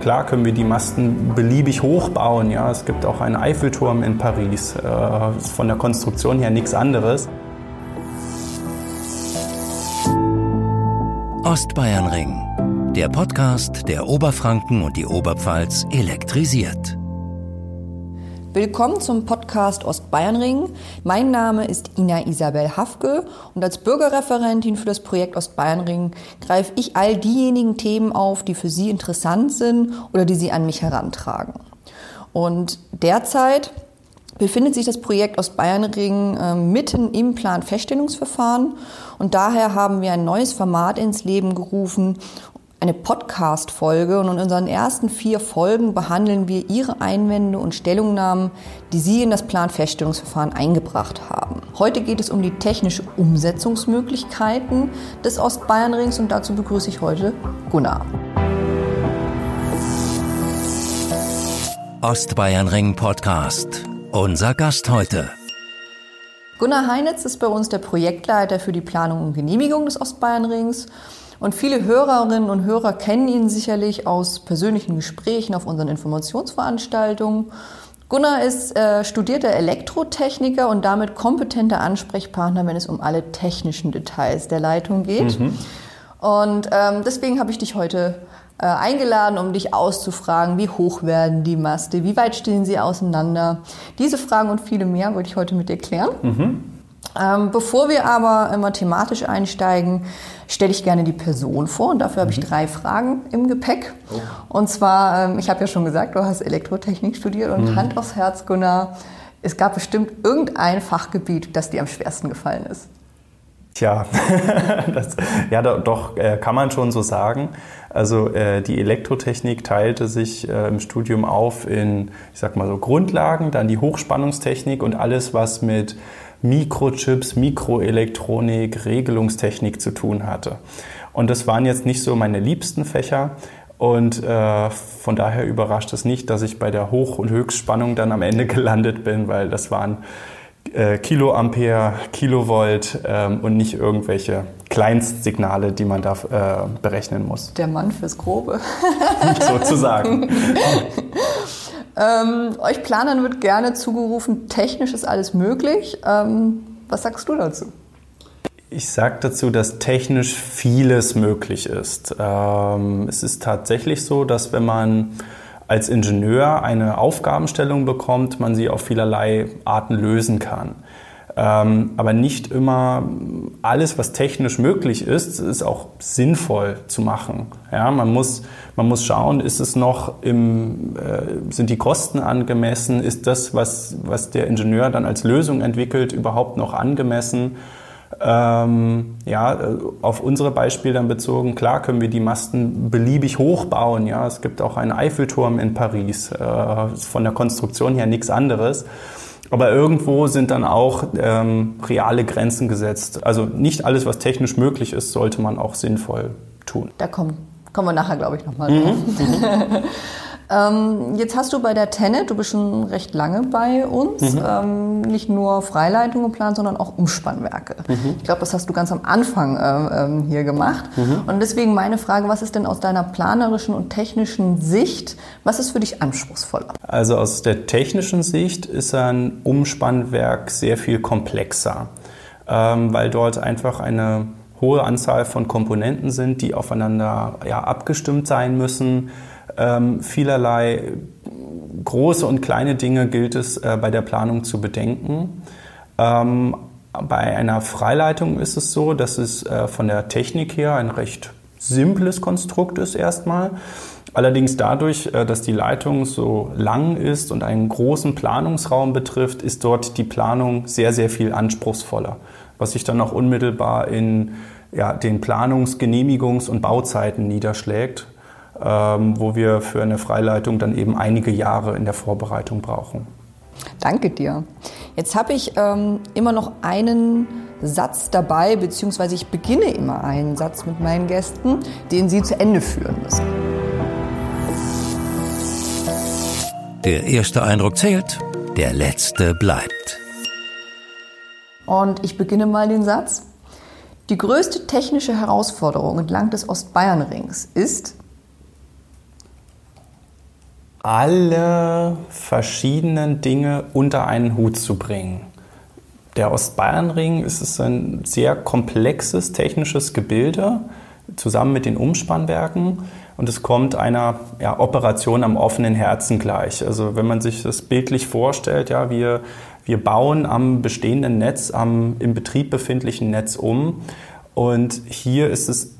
Klar können wir die Masten beliebig hochbauen. Ja, es gibt auch einen Eiffelturm in Paris. Äh, von der Konstruktion her nichts anderes. Ostbayernring, der Podcast, der Oberfranken und die Oberpfalz elektrisiert. Willkommen zum Podcast Ostbayernring. Mein Name ist Ina Isabel Hafke und als Bürgerreferentin für das Projekt Ostbayernring greife ich all diejenigen Themen auf, die für Sie interessant sind oder die Sie an mich herantragen. Und derzeit befindet sich das Projekt Ostbayernring äh, mitten im Planfeststellungsverfahren und daher haben wir ein neues Format ins Leben gerufen eine Podcast-Folge und in unseren ersten vier Folgen behandeln wir Ihre Einwände und Stellungnahmen, die Sie in das Planfeststellungsverfahren eingebracht haben. Heute geht es um die technische Umsetzungsmöglichkeiten des Ostbayernrings und dazu begrüße ich heute Gunnar. Ostbayernring Podcast. Unser Gast heute. Gunnar Heinitz ist bei uns der Projektleiter für die Planung und Genehmigung des Ostbayernrings und viele Hörerinnen und Hörer kennen ihn sicherlich aus persönlichen Gesprächen auf unseren Informationsveranstaltungen. Gunnar ist äh, studierter Elektrotechniker und damit kompetenter Ansprechpartner, wenn es um alle technischen Details der Leitung geht. Mhm. Und ähm, deswegen habe ich dich heute äh, eingeladen, um dich auszufragen, wie hoch werden die Maste, wie weit stehen sie auseinander. Diese Fragen und viele mehr wollte ich heute mit dir klären. Mhm. Ähm, bevor wir aber immer thematisch einsteigen, stelle ich gerne die Person vor und dafür habe ich mhm. drei Fragen im Gepäck. Oh. Und zwar, ähm, ich habe ja schon gesagt, du hast Elektrotechnik studiert und mhm. Hand aufs Herz, Gunnar, es gab bestimmt irgendein Fachgebiet, das dir am schwersten gefallen ist. Tja, das, ja, doch äh, kann man schon so sagen. Also äh, die Elektrotechnik teilte sich äh, im Studium auf in, ich sag mal so Grundlagen, dann die Hochspannungstechnik und alles, was mit Mikrochips, Mikroelektronik, Regelungstechnik zu tun hatte. Und das waren jetzt nicht so meine liebsten Fächer. Und äh, von daher überrascht es nicht, dass ich bei der Hoch- und Höchstspannung dann am Ende gelandet bin, weil das waren äh, Kiloampere, Kilovolt ähm, und nicht irgendwelche Kleinstsignale, die man da äh, berechnen muss. Der Mann fürs Grobe. Sozusagen. Ähm, euch Planern wird gerne zugerufen, technisch ist alles möglich. Ähm, was sagst du dazu? Ich sage dazu, dass technisch vieles möglich ist. Ähm, es ist tatsächlich so, dass wenn man als Ingenieur eine Aufgabenstellung bekommt, man sie auf vielerlei Arten lösen kann. Ähm, aber nicht immer alles, was technisch möglich ist, ist auch sinnvoll zu machen. Ja, man, muss, man muss schauen, ist es noch im, äh, sind die Kosten angemessen? Ist das, was, was der Ingenieur dann als Lösung entwickelt, überhaupt noch angemessen? Ähm, ja, äh, auf unsere Beispiele dann bezogen, klar können wir die Masten beliebig hochbauen. Ja, es gibt auch einen Eiffelturm in Paris. Äh, von der Konstruktion her nichts anderes. Aber irgendwo sind dann auch ähm, reale Grenzen gesetzt. Also nicht alles, was technisch möglich ist, sollte man auch sinnvoll tun. Da kommen, kommen wir nachher, glaube ich, nochmal drauf. Mhm. Ähm, jetzt hast du bei der Tenet, du bist schon recht lange bei uns, mhm. ähm, nicht nur Freileitung geplant, sondern auch Umspannwerke. Mhm. Ich glaube, das hast du ganz am Anfang äh, ähm, hier gemacht. Mhm. Und deswegen meine Frage, was ist denn aus deiner planerischen und technischen Sicht, was ist für dich anspruchsvoller? Also aus der technischen Sicht ist ein Umspannwerk sehr viel komplexer, ähm, weil dort einfach eine hohe Anzahl von Komponenten sind, die aufeinander ja, abgestimmt sein müssen ähm, vielerlei große und kleine Dinge gilt es äh, bei der Planung zu bedenken. Ähm, bei einer Freileitung ist es so, dass es äh, von der Technik her ein recht simples Konstrukt ist erstmal. Allerdings dadurch, äh, dass die Leitung so lang ist und einen großen Planungsraum betrifft, ist dort die Planung sehr, sehr viel anspruchsvoller, was sich dann auch unmittelbar in ja, den Planungs-, Genehmigungs- und Bauzeiten niederschlägt wo wir für eine Freileitung dann eben einige Jahre in der Vorbereitung brauchen. Danke dir. Jetzt habe ich ähm, immer noch einen Satz dabei, beziehungsweise ich beginne immer einen Satz mit meinen Gästen, den sie zu Ende führen müssen. Der erste Eindruck zählt, der letzte bleibt. Und ich beginne mal den Satz. Die größte technische Herausforderung entlang des Ostbayernrings ist, alle verschiedenen Dinge unter einen Hut zu bringen. Der Ostbayernring ist ein sehr komplexes technisches Gebilde, zusammen mit den Umspannwerken. Und es kommt einer ja, Operation am offenen Herzen gleich. Also wenn man sich das bildlich vorstellt, ja, wir, wir bauen am bestehenden Netz, am im Betrieb befindlichen Netz um. Und hier ist es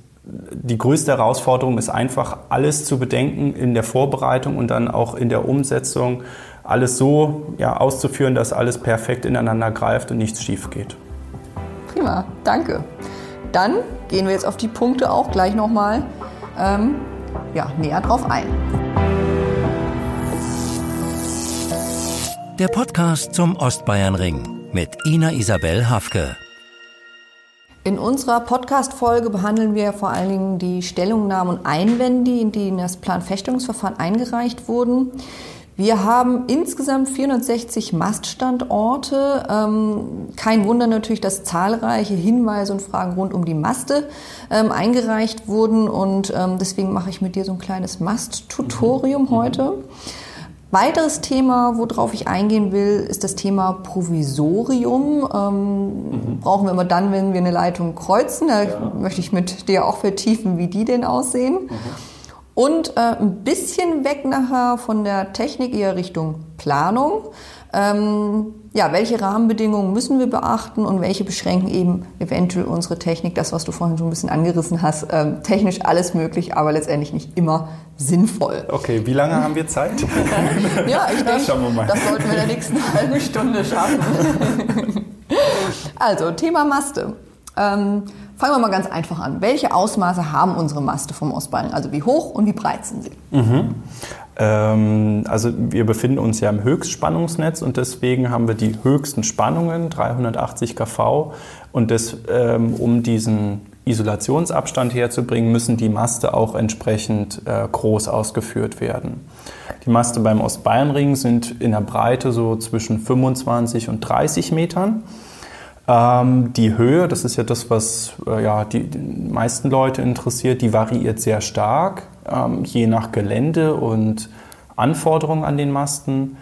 die größte Herausforderung ist einfach, alles zu bedenken in der Vorbereitung und dann auch in der Umsetzung, alles so ja, auszuführen, dass alles perfekt ineinander greift und nichts schief geht. Prima, danke. Dann gehen wir jetzt auf die Punkte auch gleich nochmal ähm, ja, näher drauf ein. Der Podcast zum Ostbayernring mit Ina Isabel Hafke. In unserer Podcast-Folge behandeln wir vor allen Dingen die Stellungnahmen und Einwände, die in das Planfeststellungsverfahren eingereicht wurden. Wir haben insgesamt 460 Maststandorte. Ähm, kein Wunder natürlich, dass zahlreiche Hinweise und Fragen rund um die Maste ähm, eingereicht wurden. Und ähm, deswegen mache ich mit dir so ein kleines Mast-Tutorium mhm. heute. Weiteres Thema, worauf ich eingehen will, ist das Thema Provisorium. Ähm, mhm. Brauchen wir immer dann, wenn wir eine Leitung kreuzen. Da ja. möchte ich mit dir auch vertiefen, wie die denn aussehen. Mhm. Und äh, ein bisschen weg nachher von der Technik eher Richtung Planung. Ähm, ja, welche Rahmenbedingungen müssen wir beachten und welche beschränken eben eventuell unsere Technik, das, was du vorhin schon ein bisschen angerissen hast, ähm, technisch alles möglich, aber letztendlich nicht immer sinnvoll. Okay, wie lange haben wir Zeit? ja, ich denke, das sollten wir in der nächsten halben Stunde schaffen. also, Thema Maste. Ähm, Fangen wir mal ganz einfach an. Welche Ausmaße haben unsere Maste vom Ostbein? Also wie hoch und wie breit sind sie? Mhm. Ähm, also wir befinden uns ja im Höchstspannungsnetz und deswegen haben wir die höchsten Spannungen, 380 kV. Und das, ähm, um diesen Isolationsabstand herzubringen, müssen die Maste auch entsprechend äh, groß ausgeführt werden. Die Maste beim Ostbayernring sind in der Breite so zwischen 25 und 30 Metern. Ähm, die Höhe, das ist ja das, was äh, ja, die, die, meisten Leute interessiert, die variiert sehr stark, ähm, je nach Gelände und Anforderungen an den Masten.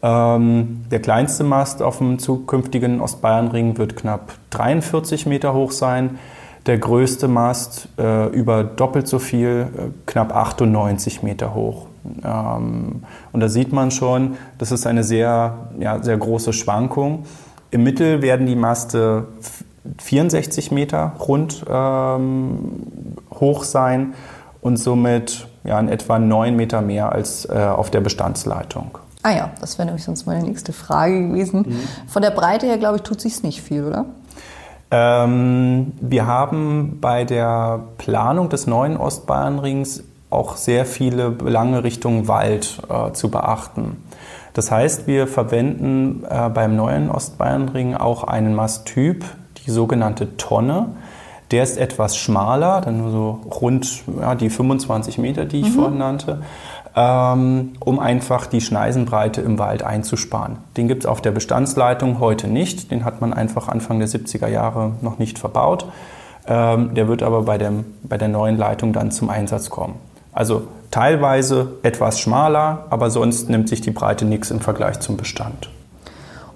Ähm, der kleinste Mast auf dem zukünftigen Ostbayernring wird knapp 43 Meter hoch sein. Der größte Mast äh, über doppelt so viel, äh, knapp 98 Meter hoch. Ähm, und da sieht man schon, das ist eine sehr, ja, sehr große Schwankung. Im Mittel werden die Maste 64 Meter rund ähm, hoch sein und somit ja, in etwa 9 Meter mehr als äh, auf der Bestandsleitung. Ah ja, das wäre nämlich sonst meine nächste Frage gewesen. Mhm. Von der Breite her, glaube ich, tut sich nicht viel, oder? Ähm, wir haben bei der Planung des neuen Ostbayernrings auch sehr viele Belange Richtung Wald äh, zu beachten. Das heißt, wir verwenden äh, beim neuen Ostbayernring auch einen Masttyp, die sogenannte Tonne. Der ist etwas schmaler, dann nur so rund ja, die 25 Meter, die ich mhm. vorhin nannte, ähm, um einfach die Schneisenbreite im Wald einzusparen. Den gibt es auf der Bestandsleitung heute nicht. Den hat man einfach Anfang der 70er Jahre noch nicht verbaut. Ähm, der wird aber bei, dem, bei der neuen Leitung dann zum Einsatz kommen. Also teilweise etwas schmaler, aber sonst nimmt sich die Breite nichts im Vergleich zum Bestand.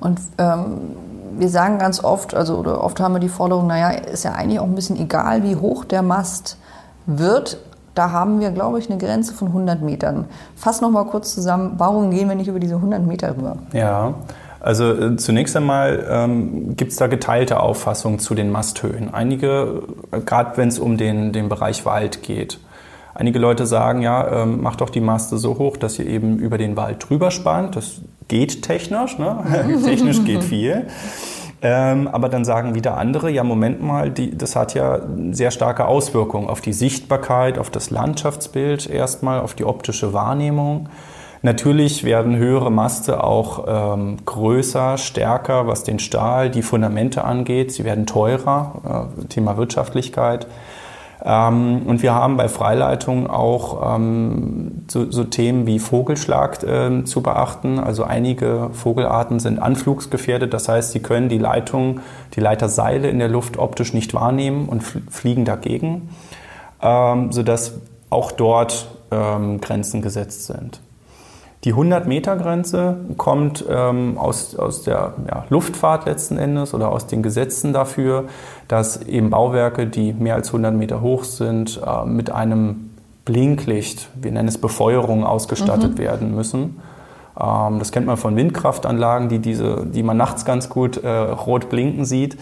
Und ähm, wir sagen ganz oft, also oder oft haben wir die Forderung, naja, ist ja eigentlich auch ein bisschen egal, wie hoch der Mast wird. Da haben wir, glaube ich, eine Grenze von 100 Metern. Fass noch mal kurz zusammen, warum gehen wir nicht über diese 100 Meter rüber? Ja, also äh, zunächst einmal ähm, gibt es da geteilte Auffassungen zu den Masthöhen. Einige, äh, gerade wenn es um den, den Bereich Wald geht, Einige Leute sagen, ja, ähm, macht doch die Maste so hoch, dass ihr eben über den Wald drüber spannt. Das geht technisch, ne? technisch geht viel. Ähm, aber dann sagen wieder andere, ja, Moment mal, die, das hat ja sehr starke Auswirkungen auf die Sichtbarkeit, auf das Landschaftsbild erstmal, auf die optische Wahrnehmung. Natürlich werden höhere Maste auch ähm, größer, stärker, was den Stahl, die Fundamente angeht. Sie werden teurer, äh, Thema Wirtschaftlichkeit. Ähm, und wir haben bei Freileitung auch ähm, so, so, Themen wie Vogelschlag äh, zu beachten. Also einige Vogelarten sind anflugsgefährdet. Das heißt, sie können die Leitung, die Leiterseile in der Luft optisch nicht wahrnehmen und fliegen dagegen, ähm, sodass auch dort ähm, Grenzen gesetzt sind. Die 100-Meter-Grenze kommt ähm, aus, aus der ja, Luftfahrt letzten Endes oder aus den Gesetzen dafür, dass eben Bauwerke, die mehr als 100 Meter hoch sind, äh, mit einem Blinklicht, wir nennen es Befeuerung, ausgestattet mhm. werden müssen. Ähm, das kennt man von Windkraftanlagen, die, diese, die man nachts ganz gut äh, rot blinken sieht.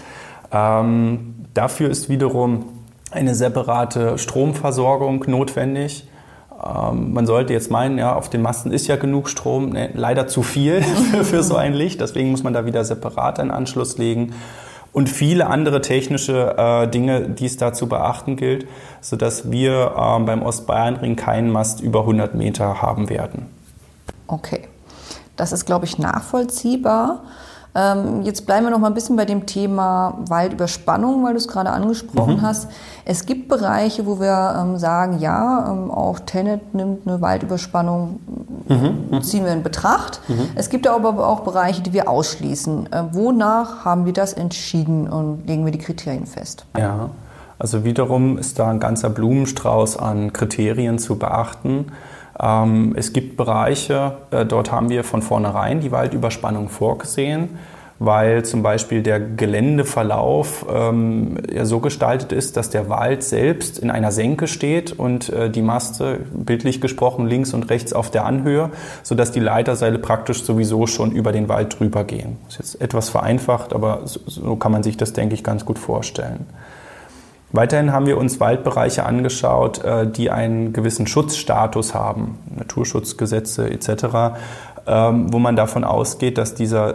Ähm, dafür ist wiederum eine separate Stromversorgung notwendig. Ähm, man sollte jetzt meinen, ja, auf den Masten ist ja genug Strom, ne, leider zu viel für so ein Licht, deswegen muss man da wieder separat einen Anschluss legen und viele andere technische äh, Dinge, die es da zu beachten gilt, sodass wir äh, beim Ostbayernring keinen Mast über 100 Meter haben werden. Okay, das ist, glaube ich, nachvollziehbar. Ähm, jetzt bleiben wir noch mal ein bisschen bei dem Thema Waldüberspannung, weil du es gerade angesprochen mhm. hast. Es gibt Bereiche, wo wir ähm, sagen, ja, ähm, auch Tenet nimmt eine Waldüberspannung, mhm. mhm. ziehen wir in Betracht. Mhm. Es gibt aber auch Bereiche, die wir ausschließen. Wonach haben wir das entschieden und legen wir die Kriterien fest? Ja, also wiederum ist da ein ganzer Blumenstrauß an Kriterien zu beachten. Ähm, es gibt Bereiche, äh, dort haben wir von vornherein die Waldüberspannung vorgesehen, weil zum Beispiel der Geländeverlauf ähm, ja so gestaltet ist, dass der Wald selbst in einer Senke steht und äh, die Maste, bildlich gesprochen, links und rechts auf der Anhöhe, sodass die Leiterseile praktisch sowieso schon über den Wald drüber gehen. Das ist jetzt etwas vereinfacht, aber so, so kann man sich das, denke ich, ganz gut vorstellen. Weiterhin haben wir uns Waldbereiche angeschaut, äh, die einen gewissen Schutzstatus haben, Naturschutzgesetze etc., ähm, wo man davon ausgeht, dass dieser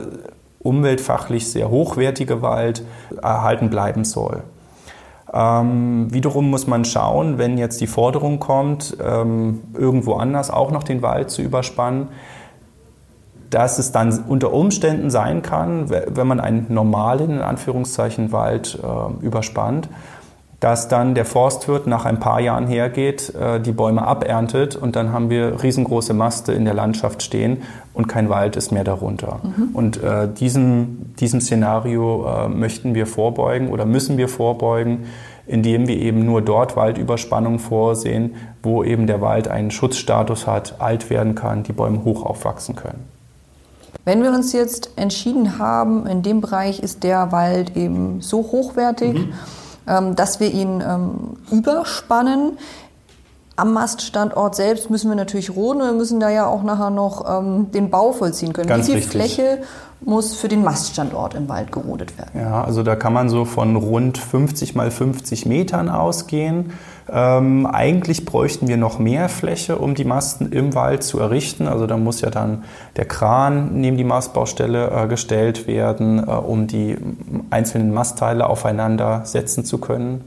umweltfachlich sehr hochwertige Wald erhalten bleiben soll. Ähm, wiederum muss man schauen, wenn jetzt die Forderung kommt, ähm, irgendwo anders auch noch den Wald zu überspannen, dass es dann unter Umständen sein kann, wenn man einen normalen, in Anführungszeichen, Wald äh, überspannt, dass dann der Forstwirt nach ein paar Jahren hergeht, äh, die Bäume aberntet und dann haben wir riesengroße Maste in der Landschaft stehen und kein Wald ist mehr darunter. Mhm. Und äh, diesem, diesem Szenario äh, möchten wir vorbeugen oder müssen wir vorbeugen, indem wir eben nur dort Waldüberspannung vorsehen, wo eben der Wald einen Schutzstatus hat, alt werden kann, die Bäume hoch aufwachsen können. Wenn wir uns jetzt entschieden haben, in dem Bereich ist der Wald eben so hochwertig, mhm dass wir ihn ähm, überspannen. Am Maststandort selbst müssen wir natürlich roden und wir müssen da ja auch nachher noch ähm, den Bau vollziehen können. Ganz Wie viel richtig. Fläche muss für den Maststandort im Wald gerodet werden? Ja, also da kann man so von rund 50 mal 50 Metern ausgehen. Ähm, eigentlich bräuchten wir noch mehr Fläche, um die Masten im Wald zu errichten. Also da muss ja dann der Kran neben die Mastbaustelle äh, gestellt werden, äh, um die einzelnen Mastteile aufeinander setzen zu können.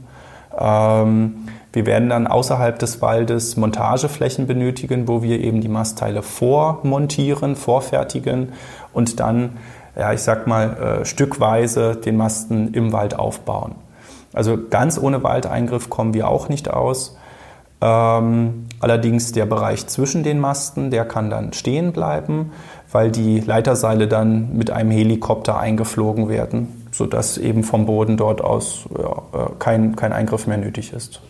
Ähm, wir werden dann außerhalb des Waldes Montageflächen benötigen, wo wir eben die Mastteile vormontieren, vorfertigen und dann, ja, ich sag mal, äh, stückweise den Masten im Wald aufbauen. Also ganz ohne Waldeingriff kommen wir auch nicht aus. Ähm, allerdings der Bereich zwischen den Masten, der kann dann stehen bleiben, weil die Leiterseile dann mit einem Helikopter eingeflogen werden, sodass eben vom Boden dort aus ja, äh, kein, kein Eingriff mehr nötig ist.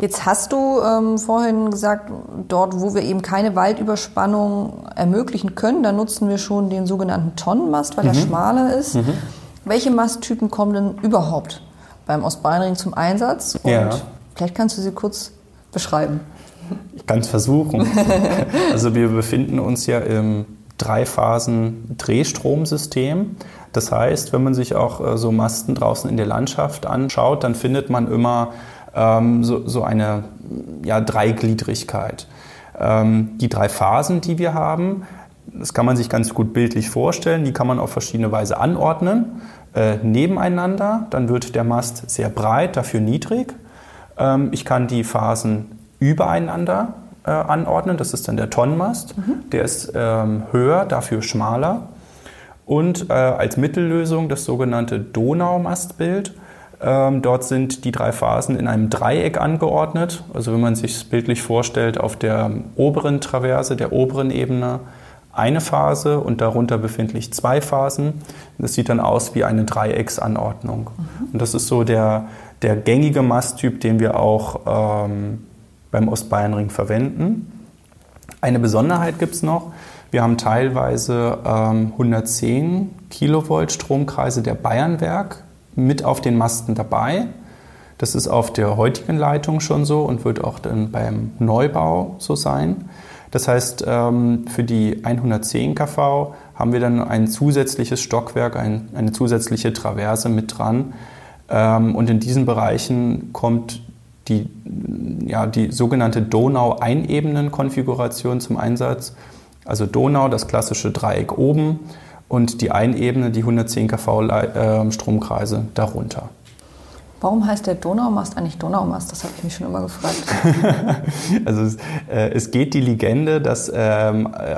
Jetzt hast du ähm, vorhin gesagt, dort, wo wir eben keine Waldüberspannung ermöglichen können, da nutzen wir schon den sogenannten Tonnenmast, weil mhm. er schmaler ist. Mhm. Welche Masttypen kommen denn überhaupt beim Ostbayernring zum Einsatz? Und ja. vielleicht kannst du sie kurz beschreiben. Ich kann es versuchen. also wir befinden uns ja im Dreiphasen-Drehstromsystem. Das heißt, wenn man sich auch äh, so Masten draußen in der Landschaft anschaut, dann findet man immer ähm, so, so, eine ja, Dreigliedrigkeit. Ähm, die drei Phasen, die wir haben, das kann man sich ganz gut bildlich vorstellen. Die kann man auf verschiedene Weise anordnen. Äh, nebeneinander, dann wird der Mast sehr breit, dafür niedrig. Ähm, ich kann die Phasen übereinander äh, anordnen. Das ist dann der Tonnenmast. Mhm. Der ist ähm, höher, dafür schmaler. Und äh, als Mittellösung das sogenannte Donaumastbild. Ähm, dort sind die drei Phasen in einem Dreieck angeordnet. Also wenn man sich es bildlich vorstellt, auf der oberen Traverse, der oberen Ebene eine Phase und darunter befindlich zwei Phasen. Das sieht dann aus wie eine Dreiecksanordnung. Mhm. Und das ist so der, der gängige Masttyp, den wir auch ähm, beim Ostbayernring verwenden. Eine Besonderheit gibt es noch. Wir haben teilweise ähm, 110 Kilovolt Stromkreise der Bayernwerk mit auf den Masten dabei. Das ist auf der heutigen Leitung schon so und wird auch dann beim Neubau so sein. Das heißt, ähm, für die 110 kV haben wir dann ein zusätzliches Stockwerk, eine zusätzliche Traverse mit dran. Ähm, und in diesen Bereichen kommt die, ja, die sogenannte Donau-Einebenen-Konfiguration zum Einsatz. Also Donau, das klassische Dreieck oben und die Einebene, die 110 kV äh, Stromkreise darunter. Warum heißt der Donaumast eigentlich Donaumast? Das habe ich mich schon immer gefragt. also es, äh, es, geht die Legende, dass ähm, äh,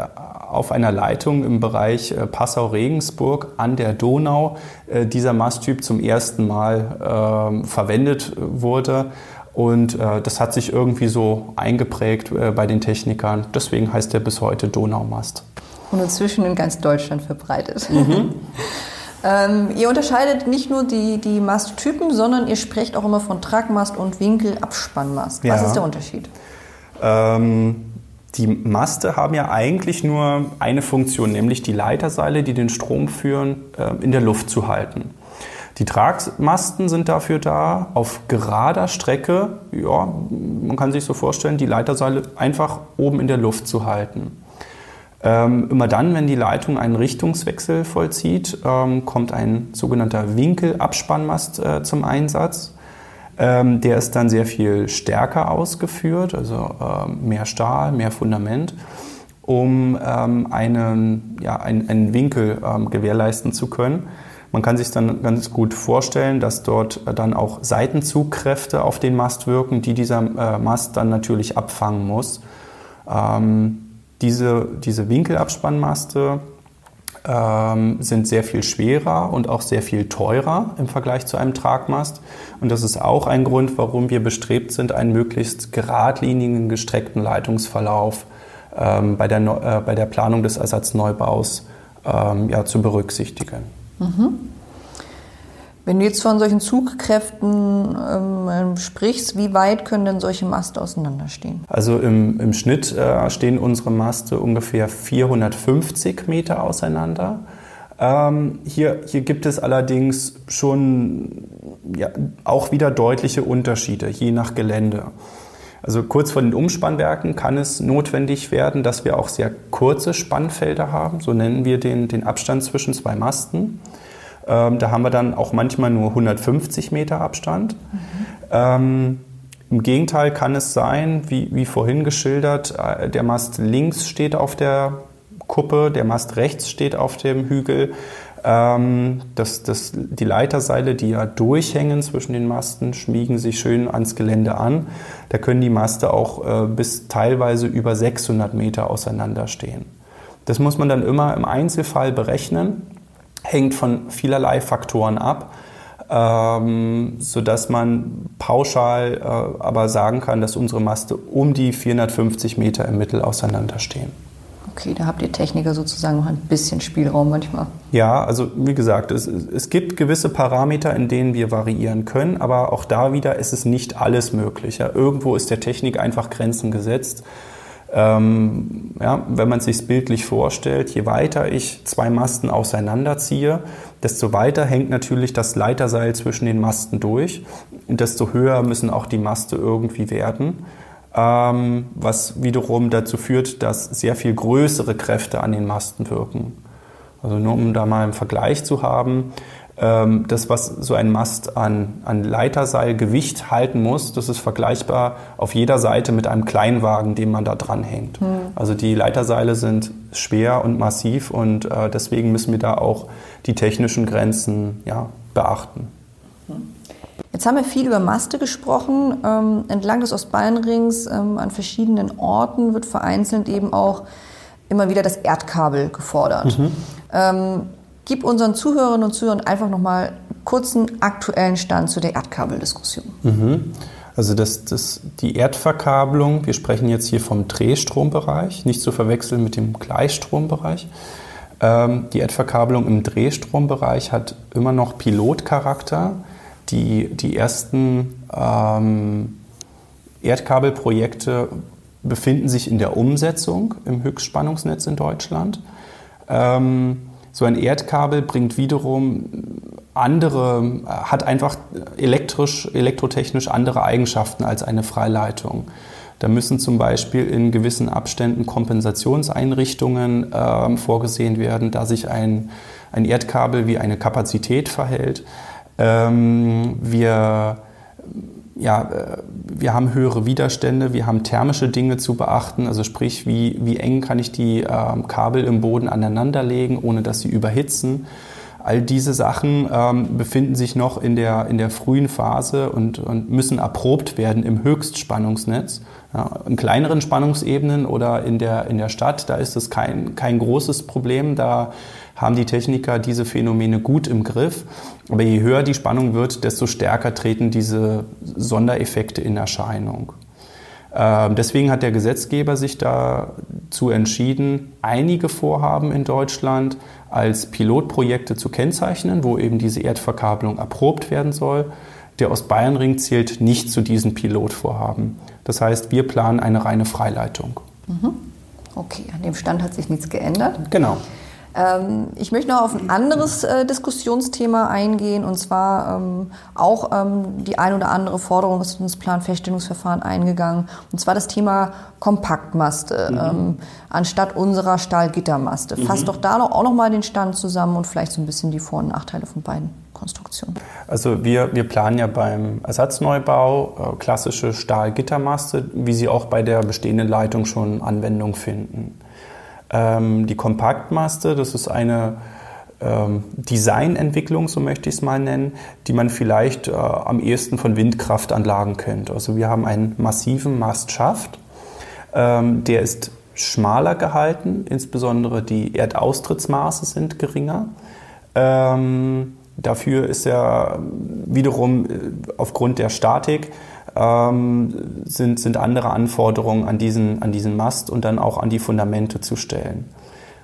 auf einer Leitung im Bereich äh, Passau-Regensburg an der Donau äh, dieser Masttyp zum ersten Mal ähm, verwendet wurde. Und äh, das hat sich irgendwie so eingeprägt äh, bei den Technikern. Deswegen heißt er bis heute Donaumast. Und inzwischen in ganz Deutschland verbreitet. Mhm. Ähm, ihr unterscheidet nicht nur die, die Masttypen, sondern ihr sprecht auch immer von Tragmast und Winkelabspannmast. Was ja. ist der Unterschied? Ähm, die Maste haben ja eigentlich nur eine Funktion, nämlich die Leiterseile, die den Strom führen, äh, in der Luft zu halten. Die Tragmasten sind dafür da, auf gerader Strecke, ja, man kann sich so vorstellen, die Leiterseile einfach oben in der Luft zu halten. Ähm, immer dann, wenn die Leitung einen Richtungswechsel vollzieht, ähm, kommt ein sogenannter Winkelabspannmast äh, zum Einsatz. Ähm, der ist dann sehr viel stärker ausgeführt, also ähm, mehr Stahl, mehr Fundament, um ähm, einen, ja, einen, einen Winkel ähm, gewährleisten zu können. Man kann sich dann ganz gut vorstellen, dass dort dann auch Seitenzugkräfte auf den Mast wirken, die dieser äh, Mast dann natürlich abfangen muss. Ähm, diese, diese Winkelabspannmaste ähm, sind sehr viel schwerer und auch sehr viel teurer im Vergleich zu einem Tragmast. Und das ist auch ein Grund, warum wir bestrebt sind, einen möglichst geradlinigen, gestreckten Leitungsverlauf ähm, bei, der, äh, bei der Planung des Ersatzneubaus ähm, ja, zu berücksichtigen. Mhm. Wenn du jetzt von solchen Zugkräften ähm, sprichst, wie weit können denn solche Maste auseinanderstehen? Also im, im Schnitt äh, stehen unsere Maste ungefähr 450 Meter auseinander. Ähm, hier, hier gibt es allerdings schon ja, auch wieder deutliche Unterschiede, je nach Gelände. Also kurz vor den Umspannwerken kann es notwendig werden, dass wir auch sehr kurze Spannfelder haben. So nennen wir den, den Abstand zwischen zwei Masten. Ähm, da haben wir dann auch manchmal nur 150 Meter Abstand. Mhm. Ähm, Im Gegenteil kann es sein, wie, wie vorhin geschildert, äh, der Mast links steht auf der Kuppe, der Mast rechts steht auf dem Hügel. Ähm, das, das, die Leiterseile, die ja durchhängen zwischen den Masten, schmiegen sich schön ans Gelände an. Da können die Maste auch äh, bis teilweise über 600 Meter auseinander stehen. Das muss man dann immer im Einzelfall berechnen hängt von vielerlei Faktoren ab, ähm, sodass man pauschal äh, aber sagen kann, dass unsere Maste um die 450 Meter im Mittel auseinanderstehen. Okay, da habt ihr Techniker sozusagen noch ein bisschen Spielraum manchmal. Ja, also wie gesagt, es, es gibt gewisse Parameter, in denen wir variieren können, aber auch da wieder ist es nicht alles möglich. Ja, irgendwo ist der Technik einfach Grenzen gesetzt. Ähm, ja, wenn man sich bildlich vorstellt, je weiter ich zwei Masten auseinanderziehe, desto weiter hängt natürlich das Leiterseil zwischen den Masten durch und desto höher müssen auch die Maste irgendwie werden, ähm, was wiederum dazu führt, dass sehr viel größere Kräfte an den Masten wirken. Also nur um da mal einen Vergleich zu haben, das, was so ein Mast an, an Leiterseilgewicht halten muss, das ist vergleichbar auf jeder Seite mit einem Kleinwagen, den man da dranhängt. Mhm. Also die Leiterseile sind schwer und massiv und äh, deswegen müssen wir da auch die technischen Grenzen ja, beachten. Jetzt haben wir viel über Maste gesprochen. Ähm, entlang des Ostbayernrings ähm, an verschiedenen Orten wird vereinzelt eben auch immer wieder das Erdkabel gefordert. Mhm. Ähm, Gib unseren Zuhörerinnen und Zuhörern einfach nochmal kurzen aktuellen Stand zu der Erdkabeldiskussion. Mhm. Also das, das, die Erdverkabelung, wir sprechen jetzt hier vom Drehstrombereich, nicht zu verwechseln mit dem Gleichstrombereich. Ähm, die Erdverkabelung im Drehstrombereich hat immer noch Pilotcharakter. Die, die ersten ähm, Erdkabelprojekte befinden sich in der Umsetzung im Höchstspannungsnetz in Deutschland. Ähm, so ein Erdkabel bringt wiederum andere, hat einfach elektrisch, elektrotechnisch andere Eigenschaften als eine Freileitung. Da müssen zum Beispiel in gewissen Abständen Kompensationseinrichtungen äh, vorgesehen werden, da sich ein, ein Erdkabel wie eine Kapazität verhält. Ähm, wir ja, äh, wir haben höhere Widerstände, wir haben thermische Dinge zu beachten, also sprich, wie, wie eng kann ich die ähm, Kabel im Boden aneinanderlegen, ohne dass sie überhitzen. All diese Sachen ähm, befinden sich noch in der, in der frühen Phase und, und müssen erprobt werden im Höchstspannungsnetz. Ja, in kleineren Spannungsebenen oder in der, in der Stadt, da ist es kein, kein großes Problem. Da haben die Techniker diese Phänomene gut im Griff. Aber je höher die Spannung wird, desto stärker treten diese Sondereffekte in Erscheinung. Ähm, deswegen hat der Gesetzgeber sich dazu entschieden, einige Vorhaben in Deutschland als Pilotprojekte zu kennzeichnen, wo eben diese Erdverkabelung erprobt werden soll. Der Ostbayernring zählt nicht zu diesen Pilotvorhaben. Das heißt, wir planen eine reine Freileitung. Mhm. Okay, an dem Stand hat sich nichts geändert. Genau. Ähm, ich möchte noch auf ein anderes äh, Diskussionsthema eingehen und zwar ähm, auch ähm, die ein oder andere Forderung ist ins Planfeststellungsverfahren eingegangen und zwar das Thema Kompaktmaste mhm. ähm, anstatt unserer Stahlgittermaste. Mhm. Fass doch da noch, auch noch mal den Stand zusammen und vielleicht so ein bisschen die Vor- und Nachteile von beiden Konstruktionen. Also wir, wir planen ja beim Ersatzneubau äh, klassische Stahlgittermaste, wie sie auch bei der bestehenden Leitung schon Anwendung finden. Ähm, die Kompaktmaste, das ist eine ähm, Designentwicklung, so möchte ich es mal nennen, die man vielleicht äh, am ehesten von Windkraftanlagen kennt. Also wir haben einen massiven Mastschaft, ähm, der ist schmaler gehalten, insbesondere die Erdaustrittsmaße sind geringer. Ähm, dafür ist er wiederum äh, aufgrund der Statik ähm, sind, sind andere Anforderungen an diesen, an diesen Mast und dann auch an die Fundamente zu stellen.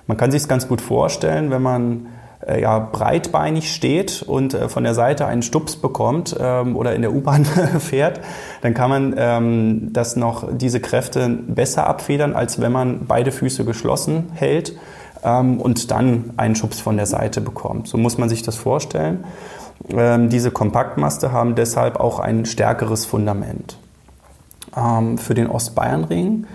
Man kann sich es ganz gut vorstellen, wenn man äh, ja, breitbeinig steht und äh, von der Seite einen Stups bekommt ähm, oder in der U-Bahn fährt, dann kann man ähm, das noch diese Kräfte besser abfedern, als wenn man beide Füße geschlossen hält ähm, und dann einen Schubs von der Seite bekommt. So muss man sich das vorstellen. Ähm, diese Kompaktmaste haben deshalb auch ein stärkeres Fundament. Ähm, für den Ostbayernring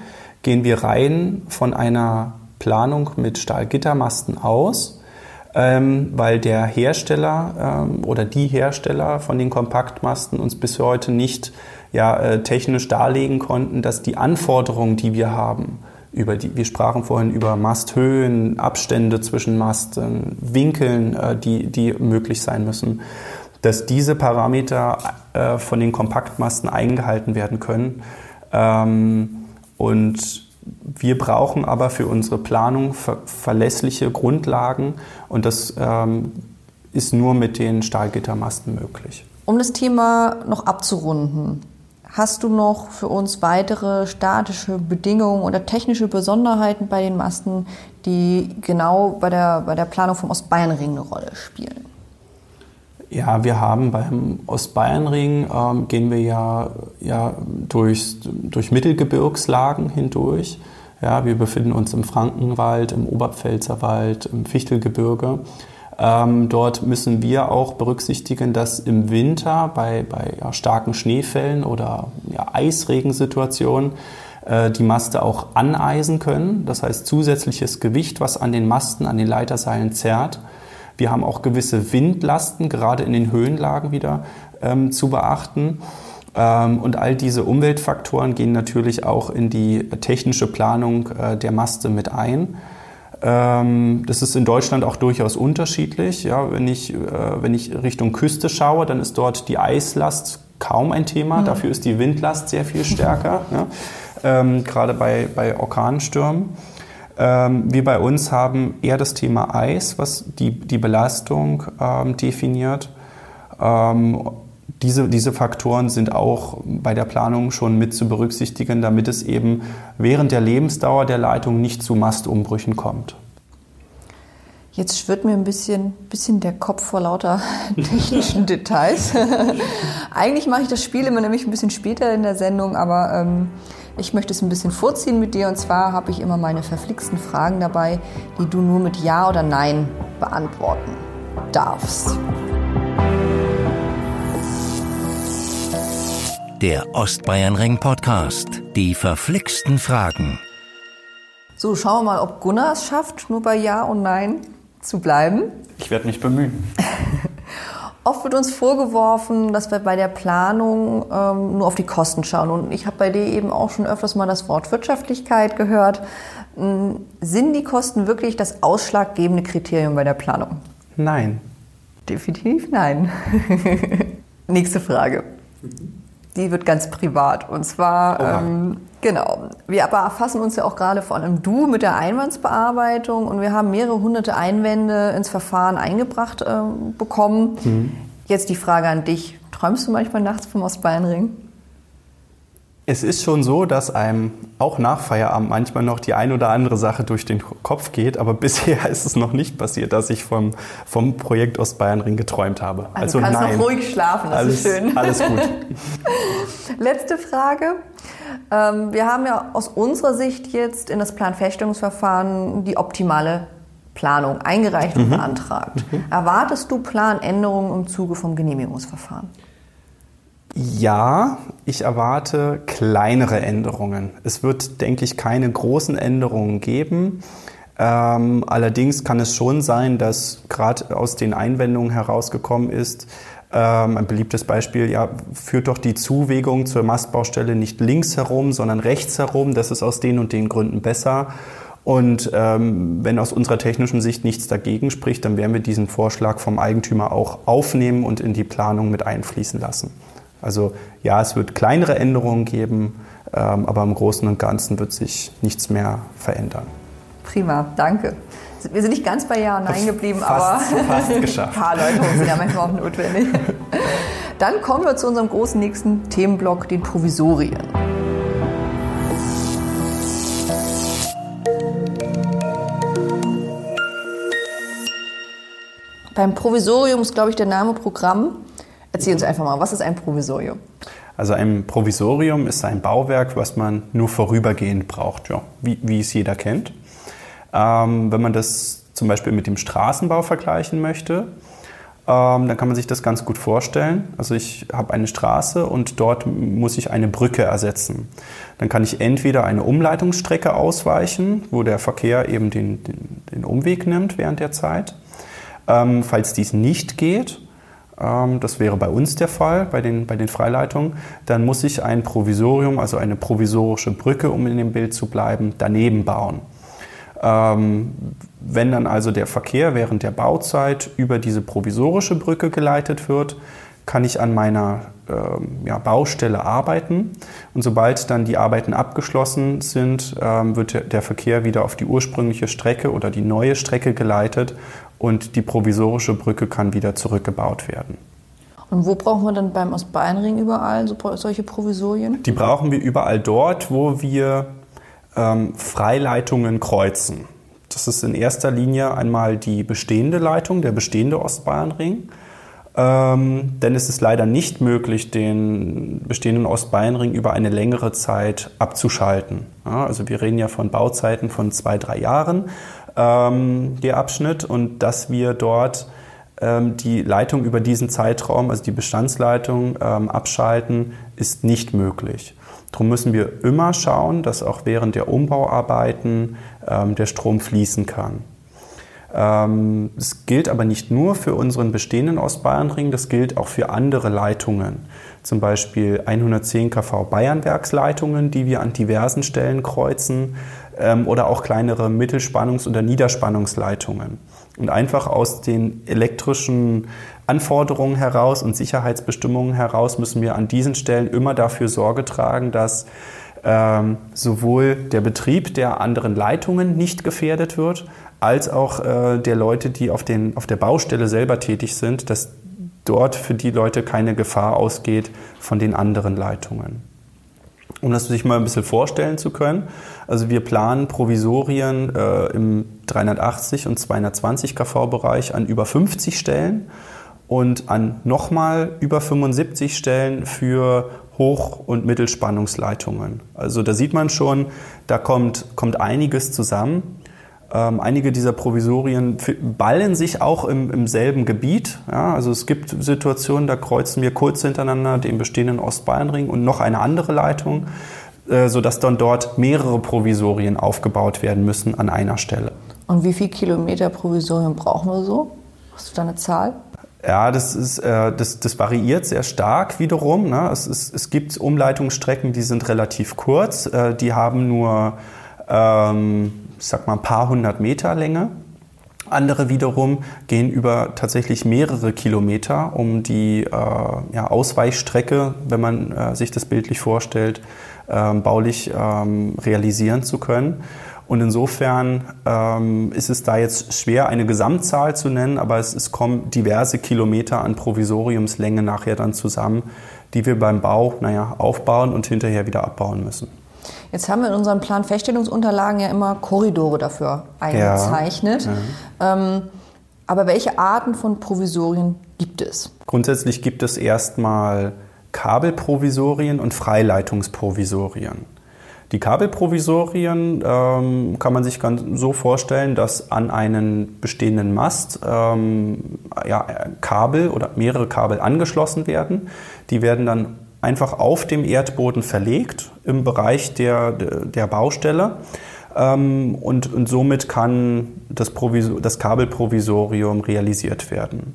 gehen wir rein von einer Planung mit Stahlgittermasten aus, ähm, weil der Hersteller oder die Hersteller von den Kompaktmasten uns bis heute nicht ja, äh, technisch darlegen konnten, dass die Anforderungen, die wir haben, über die, wir sprachen vorhin über Masthöhen, Abstände zwischen Masten, Winkeln, äh, die, die möglich sein müssen, dass diese Parameter äh, von den Kompaktmasten eingehalten werden können. Ähm, und wir brauchen aber für unsere Planung ver verlässliche Grundlagen und das ähm, ist nur mit den Stahlgittermasten möglich. Um das Thema noch abzurunden, Hast du noch für uns weitere statische Bedingungen oder technische Besonderheiten bei den Masten, die genau bei der, bei der Planung vom Ostbayernring eine Rolle spielen? Ja, wir haben beim Ostbayernring ähm, gehen wir ja, ja durch, durch Mittelgebirgslagen hindurch. Ja, wir befinden uns im Frankenwald, im Oberpfälzerwald, im Fichtelgebirge. Ähm, dort müssen wir auch berücksichtigen, dass im Winter bei, bei ja, starken Schneefällen oder ja, Eisregensituationen äh, die Maste auch aneisen können. Das heißt zusätzliches Gewicht, was an den Masten, an den Leiterseilen zerrt. Wir haben auch gewisse Windlasten, gerade in den Höhenlagen wieder ähm, zu beachten. Ähm, und all diese Umweltfaktoren gehen natürlich auch in die technische Planung äh, der Maste mit ein. Ähm, das ist in Deutschland auch durchaus unterschiedlich. Ja, wenn, ich, äh, wenn ich Richtung Küste schaue, dann ist dort die Eislast kaum ein Thema. Mhm. Dafür ist die Windlast sehr viel stärker, ja, ähm, gerade bei, bei Orkanstürmen. Ähm, wir bei uns haben eher das Thema Eis, was die, die Belastung ähm, definiert. Diese, diese Faktoren sind auch bei der Planung schon mit zu berücksichtigen, damit es eben während der Lebensdauer der Leitung nicht zu Mastumbrüchen kommt. Jetzt schwirrt mir ein bisschen, bisschen der Kopf vor lauter technischen Details. Eigentlich mache ich das Spiel immer nämlich ein bisschen später in der Sendung, aber ähm, Ich möchte es ein bisschen vorziehen mit dir und zwar habe ich immer meine verflixten Fragen dabei, die du nur mit Ja oder Nein beantworten darfst. Der Ostbayernring Podcast. Die verflixten Fragen. So, schauen wir mal, ob Gunnar es schafft, nur bei Ja und Nein zu bleiben. Ich werde mich bemühen. Oft wird uns vorgeworfen, dass wir bei der Planung ähm, nur auf die Kosten schauen. Und ich habe bei dir eben auch schon öfters mal das Wort Wirtschaftlichkeit gehört. Ähm, sind die Kosten wirklich das ausschlaggebende Kriterium bei der Planung? Nein. Definitiv nein. Nächste Frage. Die wird ganz privat. Und zwar, ähm, genau, wir aber erfassen uns ja auch gerade vor allem du mit der Einwandsbearbeitung und wir haben mehrere hunderte Einwände ins Verfahren eingebracht äh, bekommen. Mhm. Jetzt die Frage an dich. Träumst du manchmal nachts vom Ostbayernring? Es ist schon so, dass einem auch nach Feierabend manchmal noch die ein oder andere Sache durch den Kopf geht, aber bisher ist es noch nicht passiert, dass ich vom, vom Projekt Ostbayernring geträumt habe. Also, also du kannst nein. noch ruhig schlafen, das alles, ist schön. Alles gut. Letzte Frage. Ähm, wir haben ja aus unserer Sicht jetzt in das Planfeststellungsverfahren die optimale Planung eingereicht und mhm. beantragt. Mhm. Erwartest du Planänderungen im Zuge vom Genehmigungsverfahren? Ja, ich erwarte kleinere Änderungen. Es wird, denke ich, keine großen Änderungen geben. Ähm, allerdings kann es schon sein, dass gerade aus den Einwendungen herausgekommen ist, ähm, ein beliebtes Beispiel, ja, führt doch die Zuwegung zur Mastbaustelle nicht links herum, sondern rechts herum. Das ist aus den und den Gründen besser. Und ähm, wenn aus unserer technischen Sicht nichts dagegen spricht, dann werden wir diesen Vorschlag vom Eigentümer auch aufnehmen und in die Planung mit einfließen lassen. Also ja, es wird kleinere Änderungen geben, ähm, aber im Großen und Ganzen wird sich nichts mehr verändern. Prima, danke. Wir sind nicht ganz bei Ja und Nein geblieben, fast, aber fast geschafft. ein paar Leute sind ja manchmal auch notwendig. Dann kommen wir zu unserem großen nächsten Themenblock, den Provisorien. Beim Provisorium ist, glaube ich, der Name Programm. Erzähl uns einfach mal, was ist ein Provisorium? Also ein Provisorium ist ein Bauwerk, was man nur vorübergehend braucht, ja, wie, wie es jeder kennt. Ähm, wenn man das zum Beispiel mit dem Straßenbau vergleichen möchte, ähm, dann kann man sich das ganz gut vorstellen. Also ich habe eine Straße und dort muss ich eine Brücke ersetzen. Dann kann ich entweder eine Umleitungsstrecke ausweichen, wo der Verkehr eben den, den, den Umweg nimmt während der Zeit. Ähm, falls dies nicht geht, das wäre bei uns der Fall, bei den, bei den Freileitungen. Dann muss ich ein Provisorium, also eine provisorische Brücke, um in dem Bild zu bleiben, daneben bauen. Ähm, wenn dann also der Verkehr während der Bauzeit über diese provisorische Brücke geleitet wird, kann ich an meiner ähm, ja, Baustelle arbeiten. Und sobald dann die Arbeiten abgeschlossen sind, ähm, wird der Verkehr wieder auf die ursprüngliche Strecke oder die neue Strecke geleitet und die provisorische Brücke kann wieder zurückgebaut werden. Und wo brauchen wir dann beim Ostbayernring überall so, solche Provisorien? Die brauchen wir überall dort, wo wir ähm, Freileitungen kreuzen. Das ist in erster Linie einmal die bestehende Leitung, der bestehende Ostbayernring. Ähm, denn es ist leider nicht möglich, den bestehenden Ostbayernring über eine längere Zeit abzuschalten. Ja, also wir reden ja von Bauzeiten von zwei, drei Jahren ähm, der Abschnitt und dass wir dort ähm, die Leitung über diesen Zeitraum, also die Bestandsleitung, ähm, abschalten, ist nicht möglich. Darum müssen wir immer schauen, dass auch während der Umbauarbeiten ähm, der Strom fließen kann. Ähm, es gilt aber nicht nur für unseren bestehenden Ostbayernring, das gilt auch für andere Leitungen. Zum Beispiel 110 kV Bayernwerksleitungen, die wir an diversen Stellen kreuzen ähm, oder auch kleinere Mittelspannungs- oder Niederspannungsleitungen. Und einfach aus den elektrischen Anforderungen heraus und Sicherheitsbestimmungen heraus müssen wir an diesen Stellen immer dafür Sorge tragen, dass ähm, sowohl der Betrieb der anderen Leitungen nicht gefährdet wird, als auch äh, der Leute, die auf, den, auf der Baustelle selber tätig sind, dass dort für die Leute keine Gefahr ausgeht von den anderen Leitungen. Um das sich mal ein bisschen vorstellen zu können, also wir planen Provisorien äh, im 380 und 220 kV-Bereich an über 50 Stellen und an nochmal über 75 Stellen für Hoch- und Mittelspannungsleitungen. Also da sieht man schon, da kommt, kommt einiges zusammen. Ähm, einige dieser Provisorien ballen sich auch im, im selben Gebiet. Ja, also es gibt Situationen, da kreuzen wir kurz hintereinander den bestehenden Ostbayernring und noch eine andere Leitung, sodass dann dort mehrere Provisorien aufgebaut werden müssen an einer Stelle. Und wie viele Kilometer Provisorien brauchen wir so? Hast du da eine Zahl? Ja, das, ist, äh, das, das variiert sehr stark wiederum. Ne? Es, ist, es gibt Umleitungsstrecken, die sind relativ kurz. Äh, die haben nur, ähm, ich sag mal, ein paar hundert Meter Länge. Andere wiederum gehen über tatsächlich mehrere Kilometer, um die äh, ja, Ausweichstrecke, wenn man äh, sich das bildlich vorstellt, äh, baulich ähm, realisieren zu können. Und insofern ähm, ist es da jetzt schwer, eine Gesamtzahl zu nennen, aber es, es kommen diverse Kilometer an Provisoriumslänge nachher dann zusammen, die wir beim Bau, naja, aufbauen und hinterher wieder abbauen müssen. Jetzt haben wir in unseren Planfeststellungsunterlagen ja immer Korridore dafür eingezeichnet. Ja, ja. Ähm, aber welche Arten von Provisorien gibt es? Grundsätzlich gibt es erstmal Kabelprovisorien und Freileitungsprovisorien. Die Kabelprovisorien ähm, kann man sich ganz so vorstellen, dass an einen bestehenden Mast ähm, ja, Kabel oder mehrere Kabel angeschlossen werden. Die werden dann einfach auf dem Erdboden verlegt im Bereich der, der Baustelle. Ähm, und, und somit kann das, Provisor, das Kabelprovisorium realisiert werden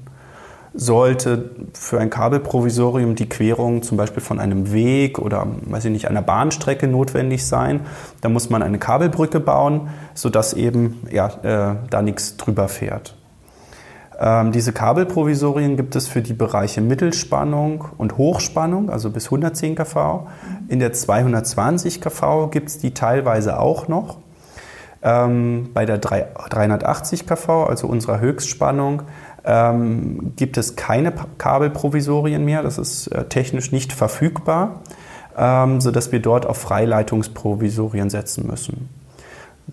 sollte für ein Kabelprovisorium die Querung zum Beispiel von einem Weg oder weiß ich nicht, einer Bahnstrecke notwendig sein, dann muss man eine Kabelbrücke bauen, sodass eben ja, äh, da nichts drüber fährt. Ähm, diese Kabelprovisorien gibt es für die Bereiche Mittelspannung und Hochspannung, also bis 110 kV. In der 220 kV gibt es die teilweise auch noch. Ähm, bei der 380 kV, also unserer Höchstspannung, ähm, gibt es keine Kabelprovisorien mehr. Das ist äh, technisch nicht verfügbar, ähm, sodass wir dort auf Freileitungsprovisorien setzen müssen.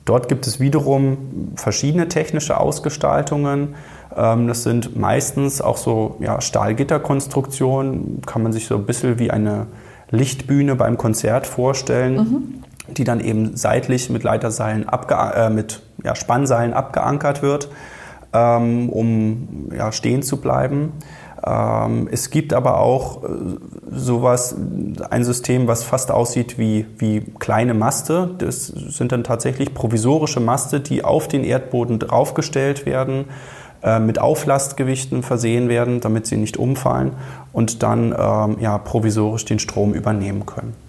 Dort gibt es wiederum verschiedene technische Ausgestaltungen. Ähm, das sind meistens auch so ja, Stahlgitterkonstruktionen, kann man sich so ein bisschen wie eine Lichtbühne beim Konzert vorstellen, mhm. die dann eben seitlich mit Leiterseilen, äh, mit ja, Spannseilen abgeankert wird ähm, um ja, stehen zu bleiben. Ähm, es gibt aber auch äh, sowas, ein System, was fast aussieht wie, wie kleine Maste. Das sind dann tatsächlich provisorische Maste, die auf den Erdboden draufgestellt werden, äh, mit Auflastgewichten versehen werden, damit sie nicht umfallen und dann ähm, ja, provisorisch den Strom übernehmen können.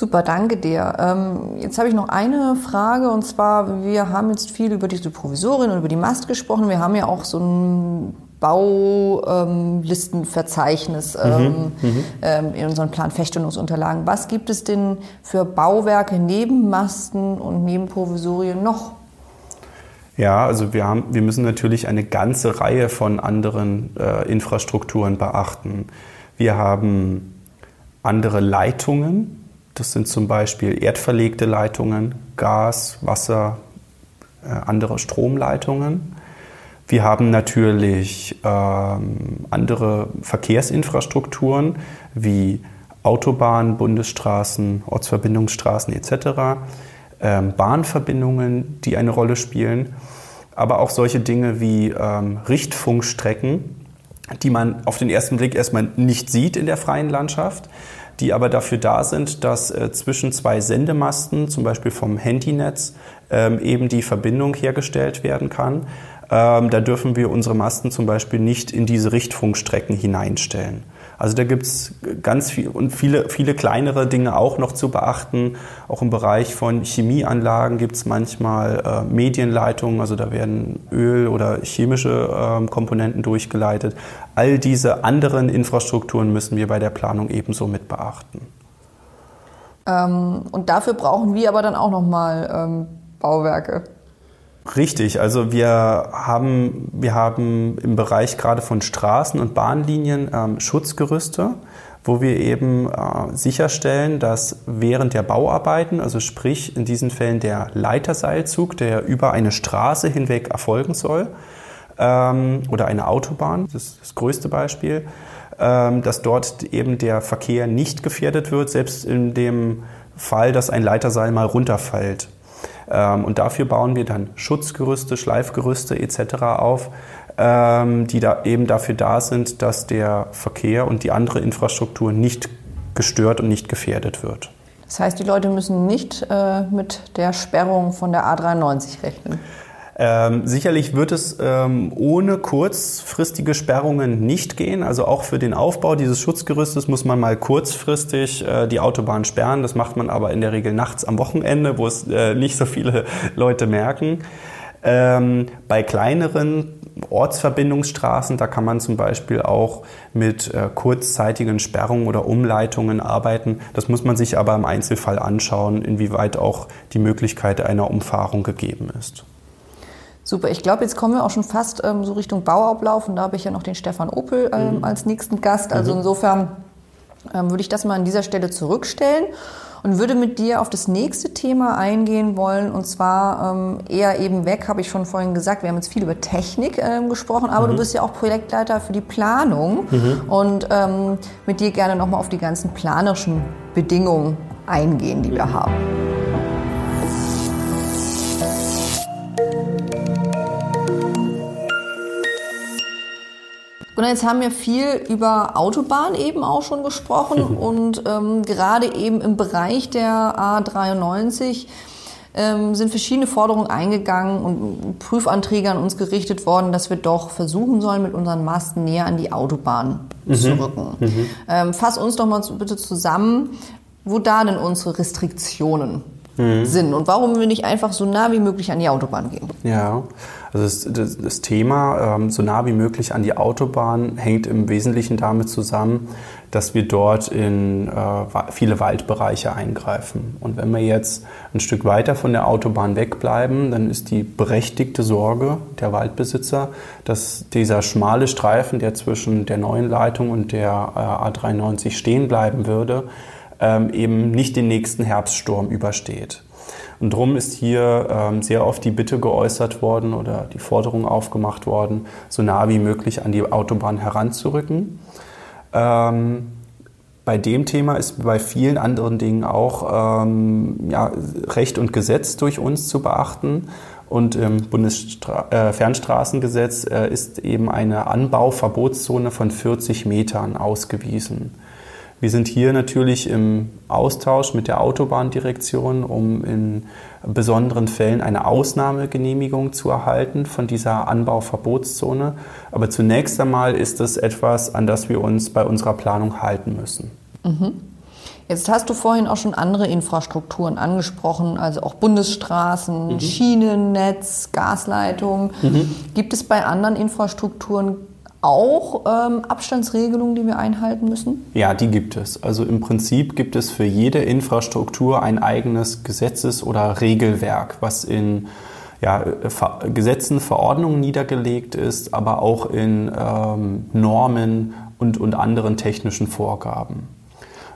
Super, danke dir. Ähm, jetzt habe ich noch eine Frage und zwar, wir haben jetzt viel über diese Provisorien und über die Mast gesprochen. Wir haben ja auch so ein Baulistenverzeichnis ähm, mhm, mhm, ähm, in unseren Planfeststellungsunterlagen. Was gibt es denn für Bauwerke neben Masten und neben Provisorien noch? Ja, also wir, haben, wir müssen natürlich eine ganze Reihe von anderen äh, Infrastrukturen beachten. Wir haben andere Leitungen, das sind zum Beispiel erdverlegte Leitungen, Gas, Wasser, äh, andere Stromleitungen. Wir haben natürlich ähm, andere Verkehrsinfrastrukturen wie Autobahnen, Bundesstraßen, Ortsverbindungsstraßen etc., ähm, Bahnverbindungen, die eine Rolle spielen, aber auch solche Dinge wie ähm, Richtfunkstrecken, die man auf den ersten Blick erstmal nicht sieht in der freien Landschaft, die aber dafür da sind, dass äh, zwischen zwei Sendemasten, zum Beispiel vom Handynetz, ähm, eben die Verbindung hergestellt werden kann. Ähm, da dürfen wir unsere Masten zum Beispiel nicht in diese Richtfunkstrecken hineinstellen. Also da gibt es ganz viel und viele, viele kleinere Dinge auch noch zu beachten. Auch im Bereich von Chemieanlagen gibt es manchmal äh, Medienleitungen, also da werden Öl- oder chemische äh, Komponenten durchgeleitet. All diese anderen Infrastrukturen müssen wir bei der Planung ebenso mit beachten. Ähm, und dafür brauchen wir aber dann auch nochmal ähm, Bauwerke. Richtig, also wir haben, wir haben im Bereich gerade von Straßen und Bahnlinien ähm, Schutzgerüste, wo wir eben äh, sicherstellen, dass während der Bauarbeiten, also sprich in diesen Fällen der Leiterseilzug, der über eine Straße hinweg erfolgen soll, ähm, oder eine Autobahn, das ist das größte Beispiel, ähm, dass dort eben der Verkehr nicht gefährdet wird, selbst in dem Fall, dass ein Leiterseil mal runterfällt. Ähm, und dafür bauen wir dann Schutzgerüste, Schleifgerüste etc. auf, ähm, die da eben dafür da sind, dass der Verkehr und die andere Infrastruktur nicht gestört und nicht gefährdet wird. Das heißt, die Leute müssen nicht äh, mit der Sperrung von der A93 rechnen. Ähm, sicherlich wird es ähm, ohne kurzfristige Sperrungen nicht gehen. Also auch für den Aufbau dieses Schutzgerüstes muss man mal kurzfristig äh, die Autobahn sperren. Das macht man aber in der Regel nachts am Wochenende, wo es äh, nicht so viele Leute merken. Ähm, bei kleineren Ortsverbindungsstraßen, da kann man zum Beispiel auch mit äh, kurzzeitigen Sperrungen oder Umleitungen arbeiten. Das muss man sich aber im Einzelfall anschauen, inwieweit auch die Möglichkeit einer Umfahrung gegeben ist. Super, ich glaube, jetzt kommen wir auch schon fast ähm, so Richtung Bauablauf und da habe ich ja noch den Stefan Opel ähm, mhm. als nächsten Gast. Also mhm. insofern ähm, würde ich das mal an dieser Stelle zurückstellen und würde mit dir auf das nächste Thema eingehen wollen und zwar ähm, eher eben weg, habe ich schon vorhin gesagt. Wir haben jetzt viel über Technik ähm, gesprochen, aber mhm. du bist ja auch Projektleiter für die Planung mhm. und ähm, mit dir gerne nochmal auf die ganzen planerischen Bedingungen eingehen, die wir mhm. haben. Und jetzt haben wir viel über Autobahn eben auch schon gesprochen und ähm, gerade eben im Bereich der A93 ähm, sind verschiedene Forderungen eingegangen und Prüfanträge an uns gerichtet worden, dass wir doch versuchen sollen, mit unseren Masten näher an die Autobahn mhm. zu rücken. Mhm. Ähm, fass uns doch mal bitte zusammen, wo da denn unsere Restriktionen mhm. sind und warum wir nicht einfach so nah wie möglich an die Autobahn gehen. Ja, also das, das, das Thema ähm, so nah wie möglich an die Autobahn hängt im Wesentlichen damit zusammen, dass wir dort in äh, viele Waldbereiche eingreifen. Und wenn wir jetzt ein Stück weiter von der Autobahn wegbleiben, dann ist die berechtigte Sorge der Waldbesitzer, dass dieser schmale Streifen, der zwischen der neuen Leitung und der äh, A93 stehen bleiben würde, ähm, eben nicht den nächsten Herbststurm übersteht. Und darum ist hier ähm, sehr oft die Bitte geäußert worden oder die Forderung aufgemacht worden, so nah wie möglich an die Autobahn heranzurücken. Ähm, bei dem Thema ist bei vielen anderen Dingen auch ähm, ja, Recht und Gesetz durch uns zu beachten. Und im Bundesfernstraßengesetz äh, ist eben eine Anbauverbotszone von 40 Metern ausgewiesen. Wir sind hier natürlich im Austausch mit der Autobahndirektion, um in besonderen Fällen eine Ausnahmegenehmigung zu erhalten von dieser Anbauverbotszone. Aber zunächst einmal ist es etwas, an das wir uns bei unserer Planung halten müssen. Mhm. Jetzt hast du vorhin auch schon andere Infrastrukturen angesprochen, also auch Bundesstraßen, mhm. Schienennetz, Gasleitungen. Mhm. Gibt es bei anderen Infrastrukturen auch ähm, Abstandsregelungen, die wir einhalten müssen? Ja, die gibt es. Also im Prinzip gibt es für jede Infrastruktur ein eigenes Gesetzes- oder Regelwerk, was in ja, Ver Gesetzen, Verordnungen niedergelegt ist, aber auch in ähm, Normen und, und anderen technischen Vorgaben.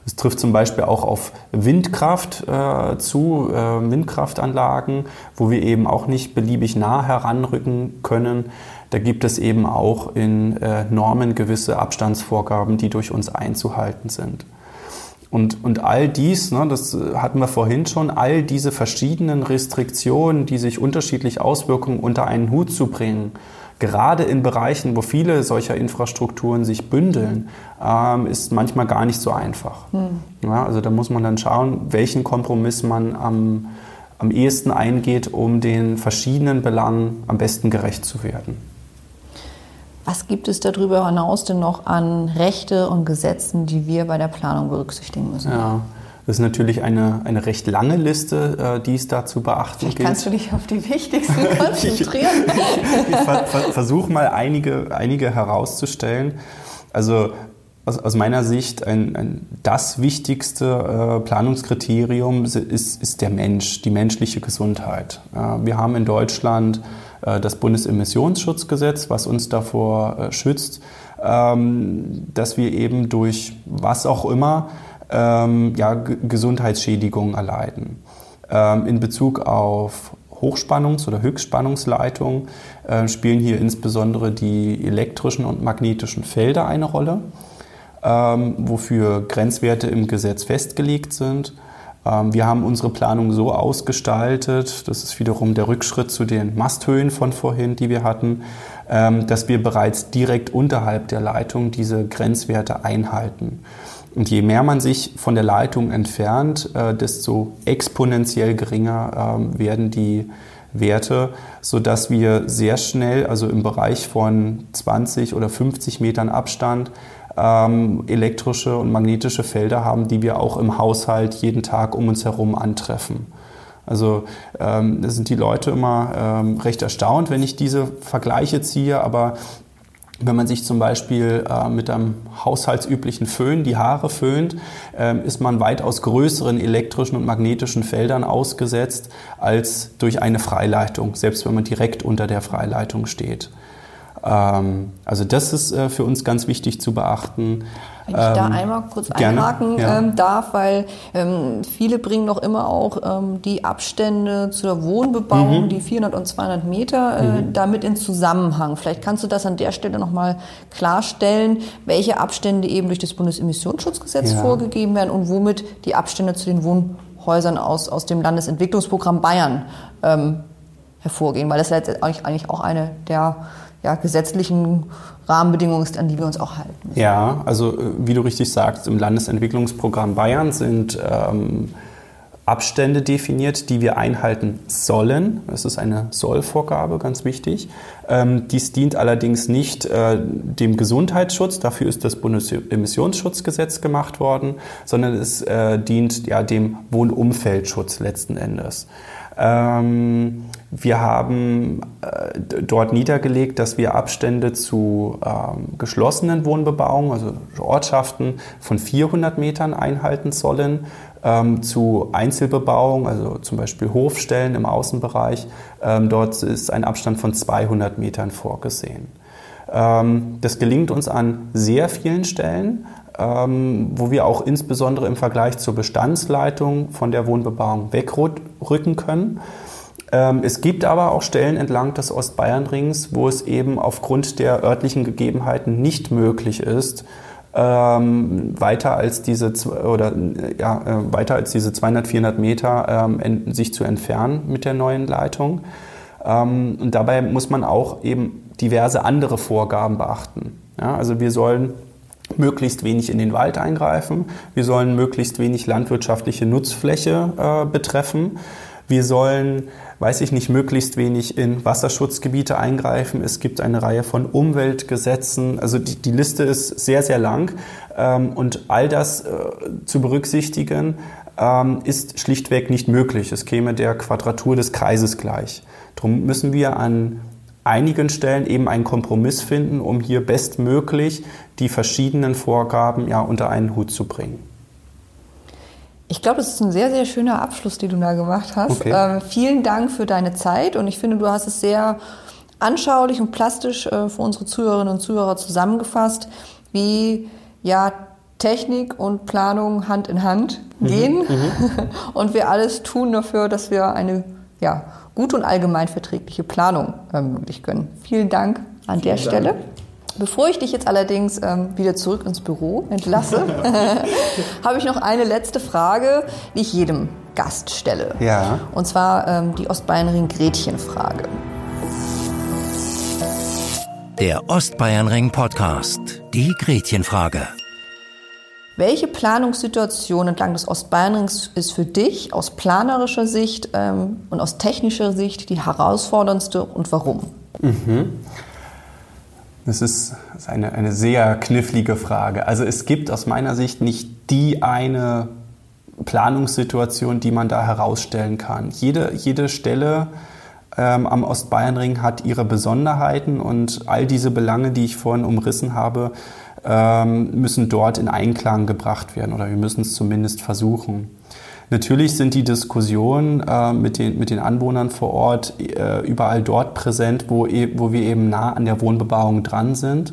Es trifft zum Beispiel auch auf Windkraft äh, zu, äh, Windkraftanlagen, wo wir eben auch nicht beliebig nah heranrücken können. Da gibt es eben auch in äh, Normen gewisse Abstandsvorgaben, die durch uns einzuhalten sind. Und, und all dies, ne, das hatten wir vorhin schon, all diese verschiedenen Restriktionen, die sich unterschiedlich auswirken, unter einen Hut zu bringen, gerade in Bereichen, wo viele solcher Infrastrukturen sich bündeln, ähm, ist manchmal gar nicht so einfach. Hm. Ja, also da muss man dann schauen, welchen Kompromiss man am, am ehesten eingeht, um den verschiedenen Belangen am besten gerecht zu werden. Was gibt es darüber hinaus denn noch an Rechte und Gesetzen, die wir bei der Planung berücksichtigen müssen? Ja. Das ist natürlich eine, eine recht lange Liste, äh, die es da zu beachten Vielleicht gilt. kannst du dich auf die wichtigsten konzentrieren. ich, ich ver ver versuche mal einige, einige herauszustellen. Also aus, aus meiner Sicht ein, ein, das wichtigste äh, Planungskriterium ist, ist der Mensch, die menschliche Gesundheit. Wir haben in Deutschland das Bundesemissionsschutzgesetz, was uns davor äh, schützt, ähm, dass wir eben durch was auch immer ähm, ja, Gesundheitsschädigungen erleiden. Ähm, in Bezug auf Hochspannungs- oder Höchstspannungsleitungen äh, spielen hier insbesondere die elektrischen und magnetischen Felder eine Rolle. wofür Grenzwerte im Gesetz festgelegt sind. Ähm, wir haben unsere Planung so ausgestaltet, das ist wiederum der Rückschritt zu den Masthöhen von vorhin, die wir hatten, ähm, dass wir bereits direkt unterhalb der Leitung diese Grenzwerte einhalten. Und je mehr man sich von der Leitung entfernt, äh, desto exponentiell geringer ähm, werden die Werte, sodass wir sehr schnell, also im Bereich von 20 oder 50 Metern Abstand, ähm, elektrische und magnetische Felder haben, die wir auch im Haushalt jeden Tag um uns herum antreffen. Also ähm, da sind die Leute immer ähm, recht erstaunt, wenn ich diese Vergleiche ziehe, aber wenn man sich zum Beispiel äh, mit einem haushaltsüblichen Föhn die Haare föhnt, äh, ist man weitaus größeren elektrischen und magnetischen Feldern ausgesetzt als durch eine Freileitung, selbst wenn man direkt unter der Freileitung steht. Ähm, also das ist äh, für uns ganz wichtig zu beachten. Wenn ich ähm, da einmal kurz gerne, einhaken ja. ähm, darf, weil ähm, viele bringen noch immer auch ähm, die Abstände zur Wohnbebauung, mhm. die 400 und 200 Meter, äh, mhm. damit in Zusammenhang. Vielleicht kannst du das an der Stelle nochmal klarstellen, welche Abstände eben durch das Bundesemissionsschutzgesetz ja. vorgegeben werden und womit die Abstände zu den Wohnhäusern aus, aus dem Landesentwicklungsprogramm Bayern ähm, hervorgehen, weil das jetzt eigentlich auch eine der ja, gesetzlichen Rahmenbedingungen ist, an die wir uns auch halten. Ja, also äh, wie du richtig sagst, im Landesentwicklungsprogramm Bayern sind ähm, Abstände definiert, die wir einhalten sollen. Das ist eine Sollvorgabe, ganz wichtig. Ähm, dies dient allerdings nicht äh, dem Gesundheitsschutz, dafür ist das Bundesemissionsschutzgesetz gemacht worden, sondern es äh, dient ja dem Wohnumfeldschutz letzten Endes. Ähm, wir haben äh, dort niedergelegt, dass wir Abstände zu ähm, geschlossenen Wohnbebauungen, also Ortschaften von 400 Metern einhalten sollen, ähm, zu Einzelbebauung, also zum Beispiel Hofstellen im Außenbereich. Ähm, dort ist ein Abstand von 200 Metern vorgesehen. Ähm, das gelingt uns an sehr vielen Stellen, ähm, wo wir auch insbesondere im Vergleich zur Bestandsleitung von der Wohnbebauung wegrücken können. Ähm, es gibt aber auch Stellen entlang des Ostbayernrings, wo es eben aufgrund der örtlichen Gegebenheiten nicht möglich ist, ähm, weiter als diese oder ja äh, weiter als diese 200 400 Meter ähm, sich zu entfernen mit der neuen Leitung. Und dabei muss man auch eben diverse andere Vorgaben beachten. Ja, also wir sollen möglichst wenig in den Wald eingreifen. Wir sollen möglichst wenig landwirtschaftliche Nutzfläche äh, betreffen. Wir sollen, weiß ich nicht, möglichst wenig in Wasserschutzgebiete eingreifen. Es gibt eine Reihe von Umweltgesetzen. Also die, die Liste ist sehr, sehr lang. Ähm, und all das äh, zu berücksichtigen, ähm, ist schlichtweg nicht möglich. Es käme der Quadratur des Kreises gleich. Darum müssen wir an einigen Stellen eben einen Kompromiss finden, um hier bestmöglich die verschiedenen Vorgaben ja unter einen Hut zu bringen. Ich glaube, das ist ein sehr, sehr schöner Abschluss, den du da gemacht hast. Okay. Ähm, vielen Dank für deine Zeit und ich finde, du hast es sehr anschaulich und plastisch äh, für unsere Zuhörerinnen und Zuhörer zusammengefasst, wie ja Technik und Planung Hand in Hand mhm, gehen mhm, und wir alles tun dafür, dass wir eine ja, gute und allgemeinverträgliche Planung ermöglichen können. Vielen Dank an Vielen der Dank. Stelle. Bevor ich dich jetzt allerdings ähm, wieder zurück ins Büro entlasse, habe ich noch eine letzte Frage, die ich jedem Gast stelle. Ja. Und zwar ähm, die Ostbayernring-Gretchen-Frage. Der Ostbayernring-Podcast. Die Gretchenfrage. Welche Planungssituation entlang des Ostbayernrings ist für dich aus planerischer Sicht ähm, und aus technischer Sicht die herausforderndste und warum? Mhm. Das ist eine, eine sehr knifflige Frage. Also es gibt aus meiner Sicht nicht die eine Planungssituation, die man da herausstellen kann. Jede, jede Stelle ähm, am Ostbayernring hat ihre Besonderheiten und all diese Belange, die ich vorhin umrissen habe, ähm, müssen dort in Einklang gebracht werden oder wir müssen es zumindest versuchen. Natürlich sind die Diskussionen äh, mit, den, mit den Anwohnern vor Ort äh, überall dort präsent, wo, e wo wir eben nah an der Wohnbebauung dran sind.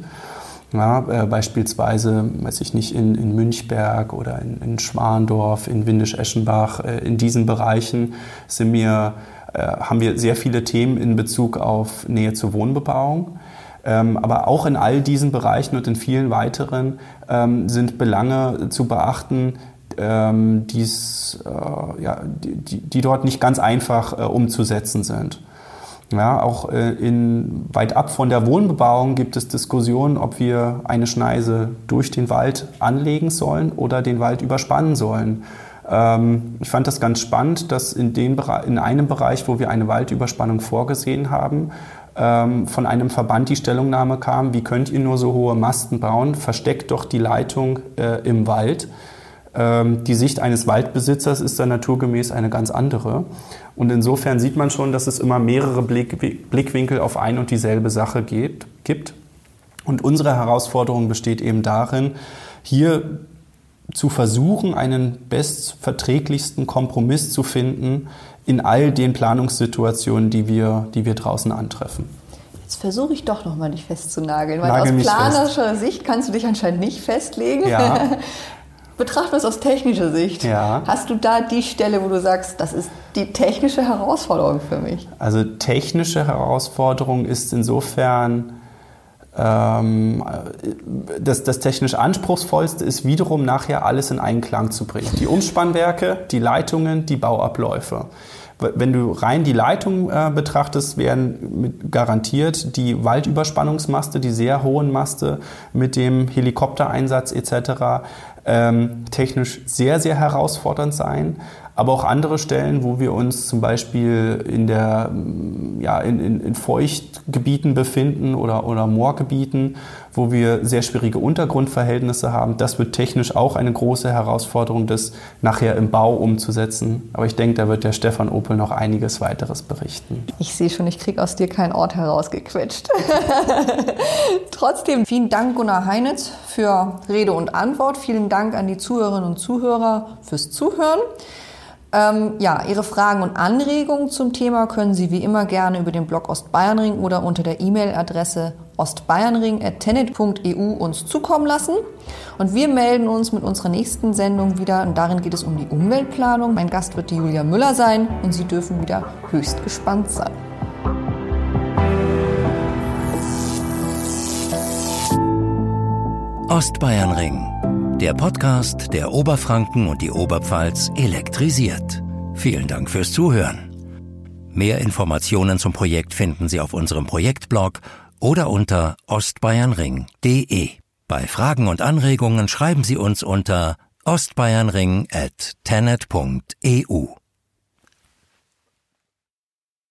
Ja, äh, beispielsweise, weiß ich nicht, in, in Münchberg oder in, in Schwandorf, in Windisch-Eschenbach, äh, in diesen Bereichen sind wir, äh, haben wir sehr viele Themen in Bezug auf Nähe zur Wohnbebauung. Ähm, aber auch in all diesen Bereichen und in vielen weiteren ähm, sind Belange zu beachten, ähm, die's, äh, ja, die, die, dort nicht ganz einfach äh, umzusetzen sind. Ja, auch äh, in, weit ab von der Wohnbebauung gibt es Diskussionen, ob wir eine Schneise durch den Wald anlegen sollen oder den Wald überspannen sollen. Ähm, ich fand das ganz spannend, dass in, dem, in einem Bereich, wo wir eine Waldüberspannung vorgesehen haben, ähm, von einem Verband die Stellungnahme kam, wie könnt ihr nur so hohe Masten bauen, versteckt doch die Leitung äh, im Wald. Ähm, die Sicht eines Waldbesitzers ist dann naturgemäß eine ganz andere. Und insofern sieht man schon, dass es immer mehrere Blickwinkel auf ein und dieselbe Sache gibt. Und unsere Herausforderung besteht eben darin, hier zu versuchen, einen bestverträglichsten Kompromiss zu finden in all den Planungssituationen, die wir, die wir draußen antreffen. Jetzt versuche ich doch nochmal dich festzunageln, weil Nagel aus planerischer Sicht kannst du dich anscheinend nicht festlegen. Ja. Betrachten wir es aus technischer Sicht. Ja. Hast du da die Stelle, wo du sagst, das ist die technische Herausforderung für mich? Also technische Herausforderung ist insofern ähm, das, das technisch anspruchsvollste ist wiederum nachher alles in einen Klang zu bringen. Die Umspannwerke, die Leitungen, die Bauabläufe. Wenn du rein die Leitung äh, betrachtest, werden mit garantiert die Waldüberspannungsmaste, die sehr hohen Maste mit dem Helikoptereinsatz etc ähm, technisch sehr, sehr herausfordernd sein. Aber auch andere Stellen, wo wir uns zum Beispiel in, der, ja, in, in, in Feuchtgebieten befinden oder, oder Moorgebieten, wo wir sehr schwierige Untergrundverhältnisse haben. Das wird technisch auch eine große Herausforderung, das nachher im Bau umzusetzen. Aber ich denke, da wird der Stefan Opel noch einiges weiteres berichten. Ich sehe schon, ich kriege aus dir keinen Ort herausgequetscht. Trotzdem vielen Dank, Gunnar Heinitz, für Rede und Antwort. Vielen Dank an die Zuhörerinnen und Zuhörer fürs Zuhören. Ähm, ja, Ihre Fragen und Anregungen zum Thema können Sie wie immer gerne über den Blog Ostbayernring oder unter der E-Mail-Adresse ostbayernring.tenet.eu uns zukommen lassen. Und wir melden uns mit unserer nächsten Sendung wieder und darin geht es um die Umweltplanung. Mein Gast wird die Julia Müller sein und Sie dürfen wieder höchst gespannt sein. Ostbayernring, der Podcast, der Oberfranken und die Oberpfalz elektrisiert. Vielen Dank fürs Zuhören. Mehr Informationen zum Projekt finden Sie auf unserem Projektblog oder unter ostbayernring.de. Bei Fragen und Anregungen schreiben Sie uns unter ostbayernring at tenet.eu.